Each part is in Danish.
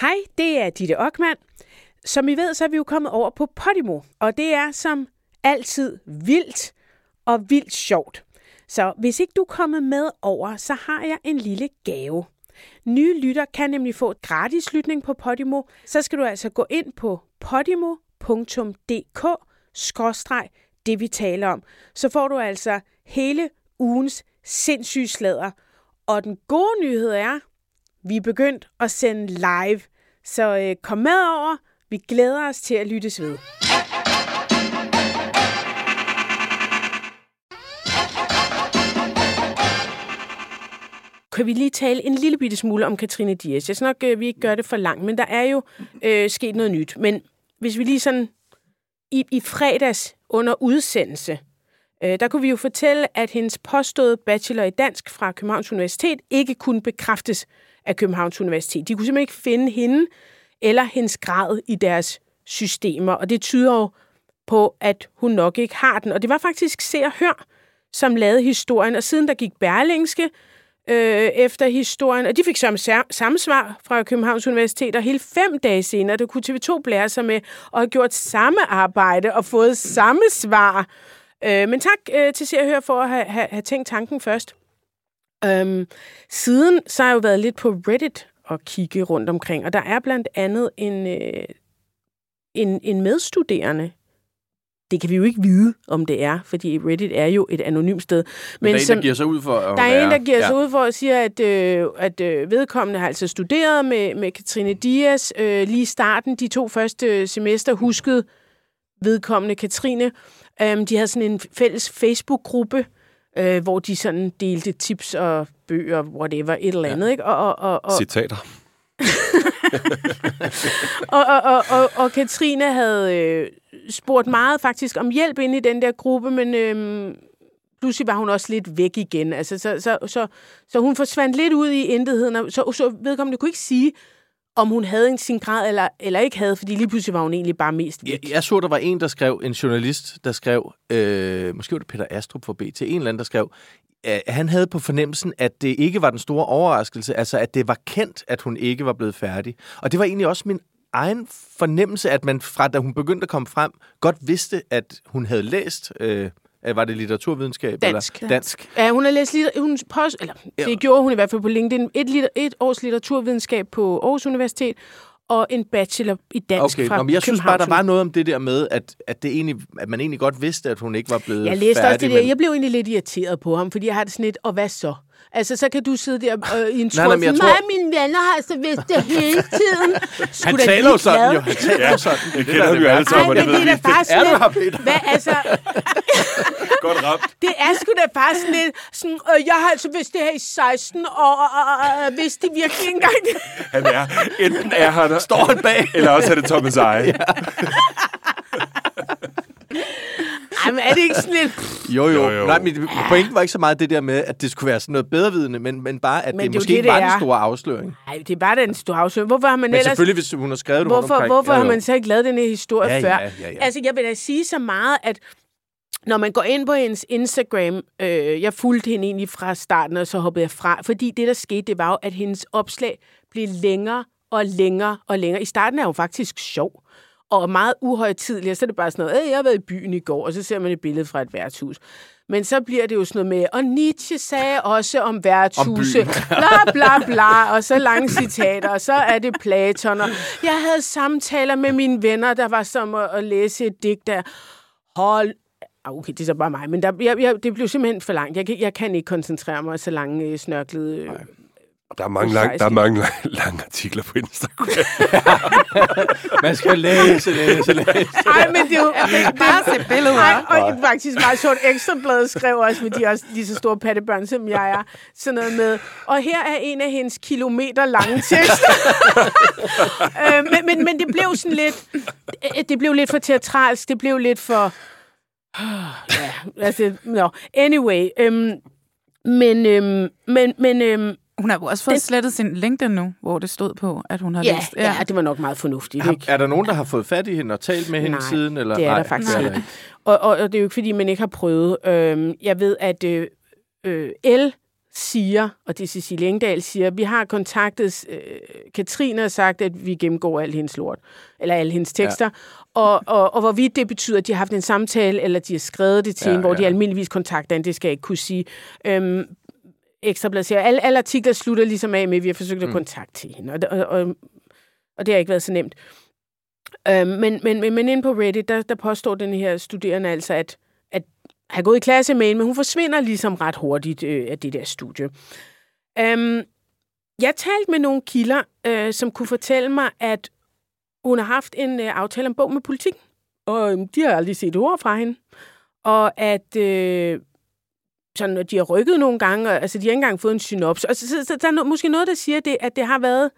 Hej, det er Ditte Ockmann. Som I ved, så er vi jo kommet over på Podimo, og det er som altid vildt og vildt sjovt. Så hvis ikke du er kommet med over, så har jeg en lille gave. Nye lytter kan nemlig få et gratis lytning på Podimo. Så skal du altså gå ind på podimo.dk det vi taler om. Så får du altså hele ugens sindssyge slader. Og den gode nyhed er, vi er begyndt at sende live. Så øh, kom med over. Vi glæder os til at lyttes ved. kan vi lige tale en lille bitte smule om Katrine Dias. Jeg synes nok, øh, vi ikke gør det for langt, men der er jo øh, sket noget nyt. Men hvis vi lige sådan i, i fredags under udsendelse, øh, der kunne vi jo fortælle, at hendes påståede bachelor i dansk fra Københavns Universitet ikke kunne bekræftes af Københavns Universitet. De kunne simpelthen ikke finde hende eller hendes grad i deres systemer, og det tyder jo på, at hun nok ikke har den. Og det var faktisk Se og Hør, som lavede historien, og siden der gik Berlingske øh, efter historien, og de fik samme, samme svar fra Københavns Universitet, og hele fem dage senere, der kunne TV2 blære sig med og have gjort samme arbejde og fået samme svar. Øh, men tak øh, til Se og Hør for at have, have, have tænkt tanken først. Øhm, siden så har jeg jo været lidt på Reddit og kigge rundt omkring, og der er blandt andet en, øh, en, en medstuderende det kan vi jo ikke vide, om det er, fordi Reddit er jo et anonymt sted. Men, Men der er som, en, der giver sig ud for at Der er en, der giver ja. sig ud for at sige, at, øh, at øh, vedkommende har altså studeret med, med Katrine Dias øh, lige i starten. De to første semester huskede vedkommende Katrine. Um, de havde sådan en fælles Facebook-gruppe, øh, hvor de sådan delte tips og bøger, whatever, et eller andet. Ja. Ikke? Og, og, og, og, Citater. og, og, og, og, og Katrine havde øh, spurgt meget faktisk om hjælp ind i den der gruppe, men øh, pludselig var hun også lidt væk igen. Altså, så, så, så, så hun forsvandt lidt ud i intetheden, så, så vedkommende kunne ikke sige, om hun havde en sin grad eller, eller ikke havde, fordi lige pludselig var hun egentlig bare mest væk. Jeg, jeg så, der var en, der skrev, en journalist, der skrev, øh, måske var det Peter Astrup for BT, en eller anden, der skrev, at han havde på fornemmelsen, at det ikke var den store overraskelse, altså at det var kendt, at hun ikke var blevet færdig. Og det var egentlig også min egen fornemmelse, at man fra da hun begyndte at komme frem, godt vidste, at hun havde læst... Øh, var det litteraturvidenskab? Dansk. Eller? Dansk. Ja, hun har læst hun post, eller det ja. gjorde hun i hvert fald på LinkedIn, et, et års litteraturvidenskab på Aarhus Universitet, og en bachelor i dansk okay. fra Nå, men jeg synes bare, der var noget om det der med, at, at, det egentlig, at man egentlig godt vidste, at hun ikke var blevet Jeg læste færdig, også det der. Men... Jeg blev egentlig lidt irriteret på ham, fordi jeg har det sådan lidt, og hvad så? Altså, så kan du sidde der øh, i en tur, nej, nej, tror... mig mine venner har altså vidst det hele tiden. han taler jo sådan, jo. Han taler jo sådan. Det kender vi jo alle sammen. Nej, men det er da bare sådan lidt... Er du her, Hvad, altså... Godt ramt. Det er sgu da bare sådan lidt... Sådan, øh, jeg har altså vidst det her i 16 år, og, og, og vidste det virkelig engang. han er... Enten er han... Står han bag. Eller også er det Thomas Eje. ja. Ej, men er det ikke sådan lidt... Jo, jo. jo, jo. Nej, men pointen var ikke så meget det der med, at det skulle være sådan noget bedrevidende, men, men bare, at men det, det måske det, var en stor afsløring. Nej, det er bare den store afsløring. Hvorfor har man men ellers... selvfølgelig, hvis hun har skrevet det hvorfor, omkring. Hvorfor ja, har man så ikke lavet den her historie ja, før? Ja, ja, ja. Altså, jeg vil da sige så meget, at når man går ind på hendes Instagram, øh, jeg fulgte hende egentlig fra starten, og så hoppede jeg fra, fordi det, der skete, det var jo, at hendes opslag blev længere og længere og længere. I starten er hun faktisk sjov og meget uhøjtidligt, så er det bare sådan noget, jeg har været i byen i går, og så ser man et billede fra et værtshus. Men så bliver det jo sådan noget med, og Nietzsche sagde også om værtshuse, om bla bla bla, og så lange citater, og så er det Platon, og jeg havde samtaler med mine venner, der var som at, at læse et digt der. Hold ah, Okay, det er så bare mig, men der, jeg, jeg, det blev simpelthen for langt. Jeg, jeg kan ikke koncentrere mig så lange øh, snørklede Nej. Der er mange, lang, der er mange lange artikler på Instagram. Man skal læse, læse, læse. Nej, men det er jo... Ja, bare se billeder. Ej, og det faktisk meget sjovt. Ekstrabladet skrev også, fordi de er også lige så store pattebørn, som jeg er. Sådan noget med... Og her er en af hendes kilometer lange tekster. øh, men, men, men det blev sådan lidt... Det blev lidt for teatralsk. Det blev lidt for... ja, altså... No. Anyway. Øhm, men, øhm, men, men øhm, hun har jo også fået det... slettet sin LinkedIn nu, hvor det stod på, at hun har ja, læst. Ja. ja, det var nok meget fornuftigt. Ikke? Er der nogen, der har fået fat i hende og talt med hende Nej, siden? Eller? det er der faktisk ikke. Og, og, og det er jo ikke, fordi man ikke har prøvet. Øhm, jeg ved, at øh, øh, El siger, og det er Cecilie Engdahl siger, vi har kontaktet øh, Katrine og sagt, at vi gennemgår al hendes lort, eller alle hendes tekster, ja. og, og, og hvorvidt det betyder, at de har haft en samtale, eller de har skrevet det til ja, hende, hvor ja. de almindeligvis kontakter hende, det skal jeg ikke kunne sige. Øhm, Ekstrabladet siger, alle, alle artikler slutter ligesom af med, at vi har forsøgt at mm. kontakte hende, og, og, og, og det har ikke været så nemt. Øhm, men, men, men, men inde på Reddit, der, der påstår den her studerende altså, at, at have gået i klasse med hende, men hun forsvinder ligesom ret hurtigt øh, af det der studie. Øhm, jeg talte med nogle kilder, øh, som kunne fortælle mig, at hun har haft en øh, aftale om bog med politik, og øh, de har aldrig set ord fra hende. Og at øh, sådan, de har rykket nogle gange, og, altså de har ikke engang fået en synops. Og så, så, så der er no, måske noget, der siger, det, at det har været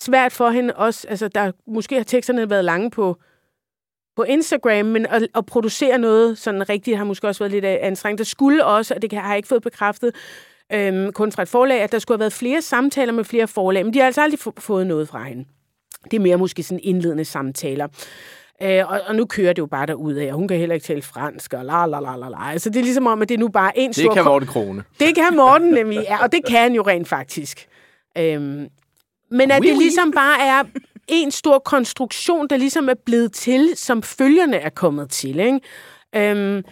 svært for hende også. Altså, der, måske har teksterne været lange på, på Instagram, men at, at producere noget sådan rigtigt har måske også været lidt anstrengt. Der skulle også, og det har jeg ikke fået bekræftet, øhm, kun fra et forlag, at der skulle have været flere samtaler med flere forlag, men de har altså aldrig fået noget fra hende. Det er mere måske sådan indledende samtaler. Øh, og, og nu kører det jo bare derud af, og hun kan heller ikke tale fransk, og la la la la la. Altså det er ligesom om, at det er nu bare en stor... Det kan Morten Krone. Det kan Morten nemlig, ja, og det kan han jo rent faktisk. Øhm, men at oui, det ligesom bare er en stor konstruktion, der ligesom er blevet til, som følgerne er kommet til. Ikke? Øhm,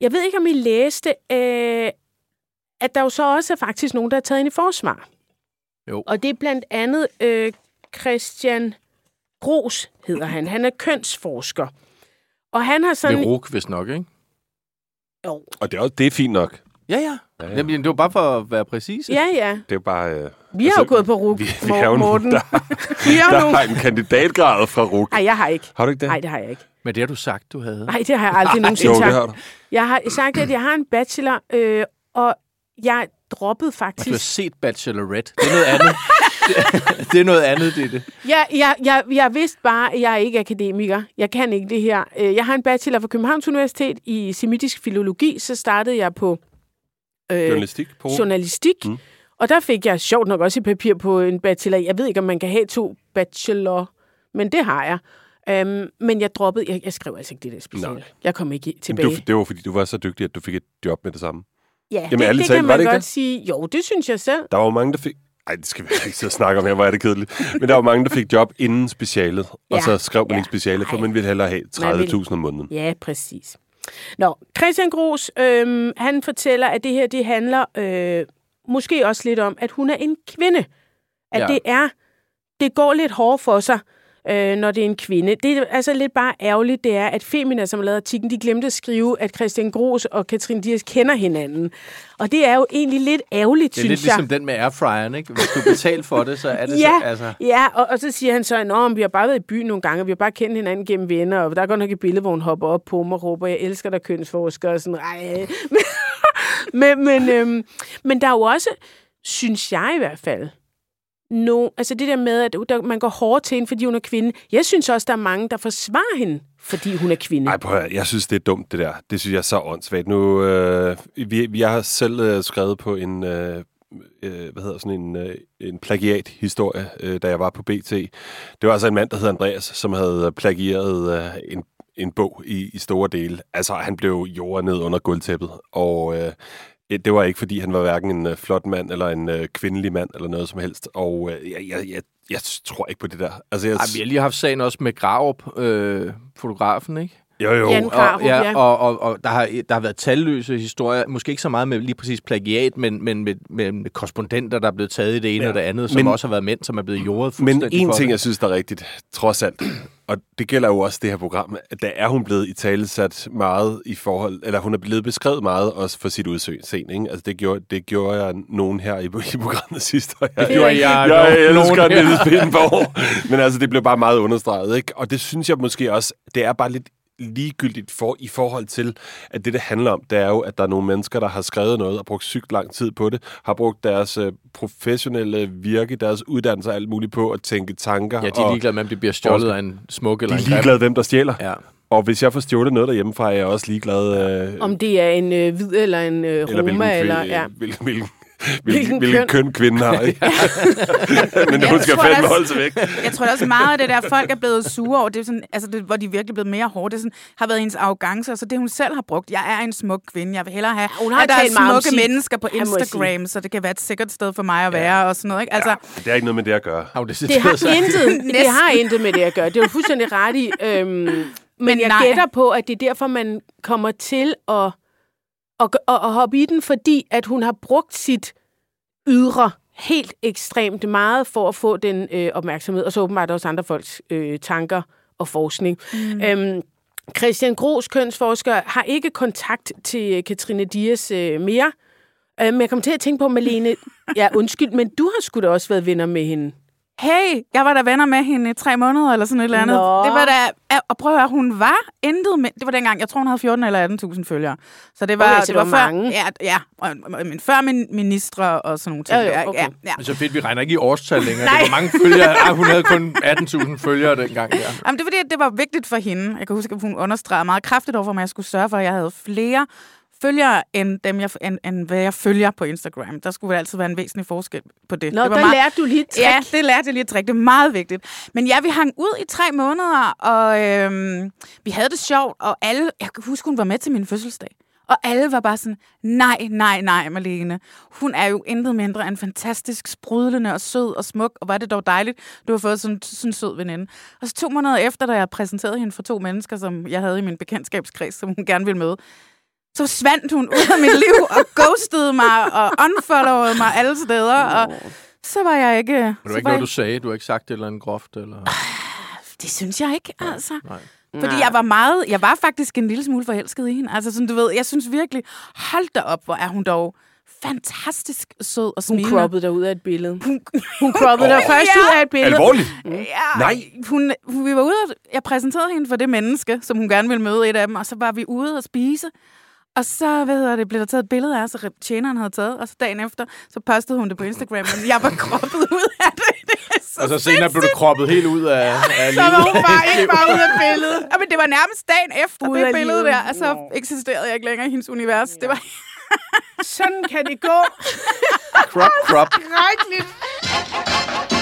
jeg ved ikke, om I læste, øh, at der jo så også er faktisk nogen, der er taget ind i forsvar. Jo. Og det er blandt andet øh, Christian Gros, hedder han. Han er kønsforsker. Og han har sådan... Det er Ruk, hvis nok, ikke? Jo. Og det er, også, det er fint nok. Ja, ja. ja, ja. Jamen, det var bare for at være præcis. Ja, ja. Det er bare... Øh, vi har altså, jo gået på RUK, vi, vi har Morten. Der, vi har, der nogle... har en kandidatgrad fra RUK. Nej, jeg har ikke. Har du ikke det? Nej, det har jeg ikke. Men det har du sagt, du havde. Nej, det har jeg aldrig nogensinde sagt. Jo, det har du. Jeg har sagt, at jeg har en bachelor, øh, og jeg droppede faktisk... du har set Bachelorette. Det er noget andet. det, er noget andet, det er det. Jeg, jeg, jeg, jeg vidste bare, at jeg er ikke akademiker. Jeg kan ikke det her. Øh, jeg har en bachelor fra Københavns Universitet i semitisk filologi. Så startede jeg på øh, journalistik. På. journalistik. Mm. Og der fik jeg sjovt nok også i papir på en bachelor. Jeg ved ikke, om man kan have to bachelor, men det har jeg. Um, men jeg droppede, jeg, jeg skrev altså ikke det der speciale. Jeg kom ikke tilbage. Men du, det var, fordi du var så dygtig, at du fik et job med det samme. Ja, Jamen, det, det kan man det godt det? sige. Jo, det synes jeg selv. Der var mange, der fik... Ej, det skal vi ikke sidde og snakke om her, hvor er det kedeligt. Men der var mange, der fik job inden specialet, ja. og så skrev man ja. ikke specialet, for man ville hellere have 30.000 om måneden. Ja, præcis. Nå, Christian Gros, øh, han fortæller, at det her, det handler øh, måske også lidt om, at hun er en kvinde. At ja. det er, det går lidt hårdt for sig, øh, når det er en kvinde. Det er altså lidt bare ærgerligt, det er, at Femina, som har lavet artiklen, de glemte at skrive, at Christian Gros og Katrine Dias kender hinanden. Og det er jo egentlig lidt ærgerligt, synes jeg. Det er lidt ligesom den med airfryeren, ikke? Hvis du betaler for det, så er det ja, så... Altså... Ja, og, og så siger han så, at vi har bare været i byen nogle gange, og vi har bare kendt hinanden gennem venner, og der er godt nok et billede, hvor hun hopper op på mig og råber, jeg elsker dig kønsforsker, og sådan, ej. men, men, men, øhm, men der er jo også, synes jeg i hvert fald, no, altså det der med, at der, man går hårdt til hende, fordi hun er kvinde. Jeg synes også, der er mange, der forsvarer hende, fordi hun er kvinde. Nej, prøv at, jeg synes, det er dumt, det der. Det synes jeg er så åndssvagt. Nu, øh, vi, vi har selv øh, skrevet på en, øh, øh, hvad hedder sådan en, øh, en plagiat-historie, øh, da jeg var på BT. Det var altså en mand, der hedder Andreas, som havde plagieret øh, en en bog i, i store dele. Altså, han blev jordet ned under gulvtæppet, og øh, det var ikke, fordi han var hverken en øh, flot mand eller en øh, kvindelig mand eller noget som helst. Og øh, jeg, jeg, jeg, jeg tror ikke på det der. Altså, jeg... Ej, vi har lige haft sagen også med Graup, øh, fotografen, ikke? Jo, jo. Jan Grarup, og, ja, Og, og, og der, har, der har været talløse historier, måske ikke så meget med lige præcis plagiat, men, men med, med, med korrespondenter, der er blevet taget i det ene ja. og det andet, som men, også har været mænd, som er blevet jordet Men en ting, det. jeg synes, der er rigtigt, trods alt, og det gælder jo også det her program, at der er hun blevet i tale sat meget i forhold, eller hun er blevet beskrevet meget også for sit udseende, ikke? Altså det gjorde, det gjorde jeg nogen her i, i programmet sidste år. Det gjorde jeg. Jeg, jeg elsker Niels. Men altså, det blev bare meget understreget, ikke? Og det synes jeg måske også, det er bare lidt ligegyldigt for, i forhold til, at det, det handler om, det er jo, at der er nogle mennesker, der har skrevet noget og brugt sygt lang tid på det, har brugt deres øh, professionelle virke, deres uddannelse og alt muligt på at tænke tanker. Ja, de er ligeglade med, om det bliver stjålet af en smuk eller en De er ligeglade, hvem der stjæler. Ja. Og hvis jeg får stjålet noget derhjemmefra, er jeg også ligeglad... Øh, om det er en øh, hvid eller en øh, roma, eller... eller ja. Hvilken, hvilken hvilken, Hvilken hvilken køn kvinden har. Ikke? Men hun skal fandme også- holde sig væk. Jeg tror også meget af det der, folk er blevet sure over, det er sådan, altså det, hvor de virkelig er blevet mere hårde, det er sådan, har været hendes arrogance, og så det hun selv har brugt. Jeg er en smuk kvinde, jeg vil hellere have, hun har at der er smukke sit- mennesker på Ja, Instagram, så det kan være et sikkert sted for mig at være, og sådan noget. Ikke? Altså, Det er ikke noget med det at gøre. Har hun det, Det har, intet, det har intet med det at gøre. Det er du fuldstændig ret i. Øhm, men, men jeg nej. gætter på, at det er derfor, man kommer til at, at, at, at hoppe i den, fordi at hun har brugt sit ydre helt ekstremt meget for at få den øh, opmærksomhed, og så åbenbart også andre folks øh, tanker og forskning. Mm. Øhm, Christian Gros, kønsforsker, har ikke kontakt til Katrine Dias øh, mere. Øh, men jeg kom til at tænke på, Malene, ja undskyld, men du har sgu da også været venner med hende. Hey, jeg var der venner med hende i tre måneder, eller sådan et eller andet. Nå. Det var da, og prøv at høre, hun var intet med, det var dengang, jeg tror, hun havde 14 eller 18.000 følgere. Så det var, Okay, så det det var, var før, mange. ja, ja, og, men før min ministre og sådan nogle ting. Ja, jo, okay. ja, ja. Men så fedt, vi regner ikke i årstal længere. Nej. Det var mange følgere. Ej, hun havde kun 18.000 følgere dengang. Ja. Jamen, det var fordi, det var vigtigt for hende. Jeg kan huske, at hun understregede meget kraftigt overfor mig, at jeg skulle sørge for, at jeg havde flere følgere, end, dem, jeg, end, end hvad jeg følger på Instagram. Der skulle altid være en væsentlig forskel på det. Nå, det var der meget, lærte du lige et trick. Ja, det lærte jeg lige at drikke. Det er meget vigtigt. Men ja, vi hang ud i tre måneder, og øhm, vi havde det sjovt, og alle... Jeg kan huske, hun var med til min fødselsdag. Og alle var bare sådan, nej, nej, nej, Malene. Hun er jo intet mindre end fantastisk, sprudlende og sød og smuk, og var det dog dejligt, du har fået sådan, sådan en sød veninde. Og så to måneder efter, da jeg præsenterede hende for to mennesker, som jeg havde i min bekendtskabskreds, som hun gerne ville møde, så svandt hun ud af mit liv og ghostede mig og unfollowede mig alle steder. Og så var jeg ikke... Men det var ikke noget, jeg- du sagde. Du har ikke sagt det eller en groft? Eller... Det synes jeg ikke, altså. Nej. Fordi jeg var meget, jeg var faktisk en lille smule forelsket i hende. Altså sådan, du ved, jeg synes virkelig, hold da op, hvor er hun dog fantastisk sød og Hun smilende. croppede dig ud af et billede. Hun, Hun croppede dig først ja. ud af et billede. Alvorligt? ja, Nej. Hun, hun, vi var ude, og jeg præsenterede hende for det menneske, som hun gerne ville møde et af dem, og så var vi ude og spise. Og så hvad hedder det, blev der taget et billede af os, og tjeneren havde taget, og så dagen efter, så postede hun det på Instagram, men jeg var kroppet ud af det. det er så Og så senere blev du kroppet helt ud af, af Så var hun bare ikke bare ud af billedet. Ja, men det var nærmest dagen efter Ud det af billede der. Altså eksisterede jeg ikke længere i hendes univers. Det var Sådan kan det gå. Crop, crop. Skrækkeligt.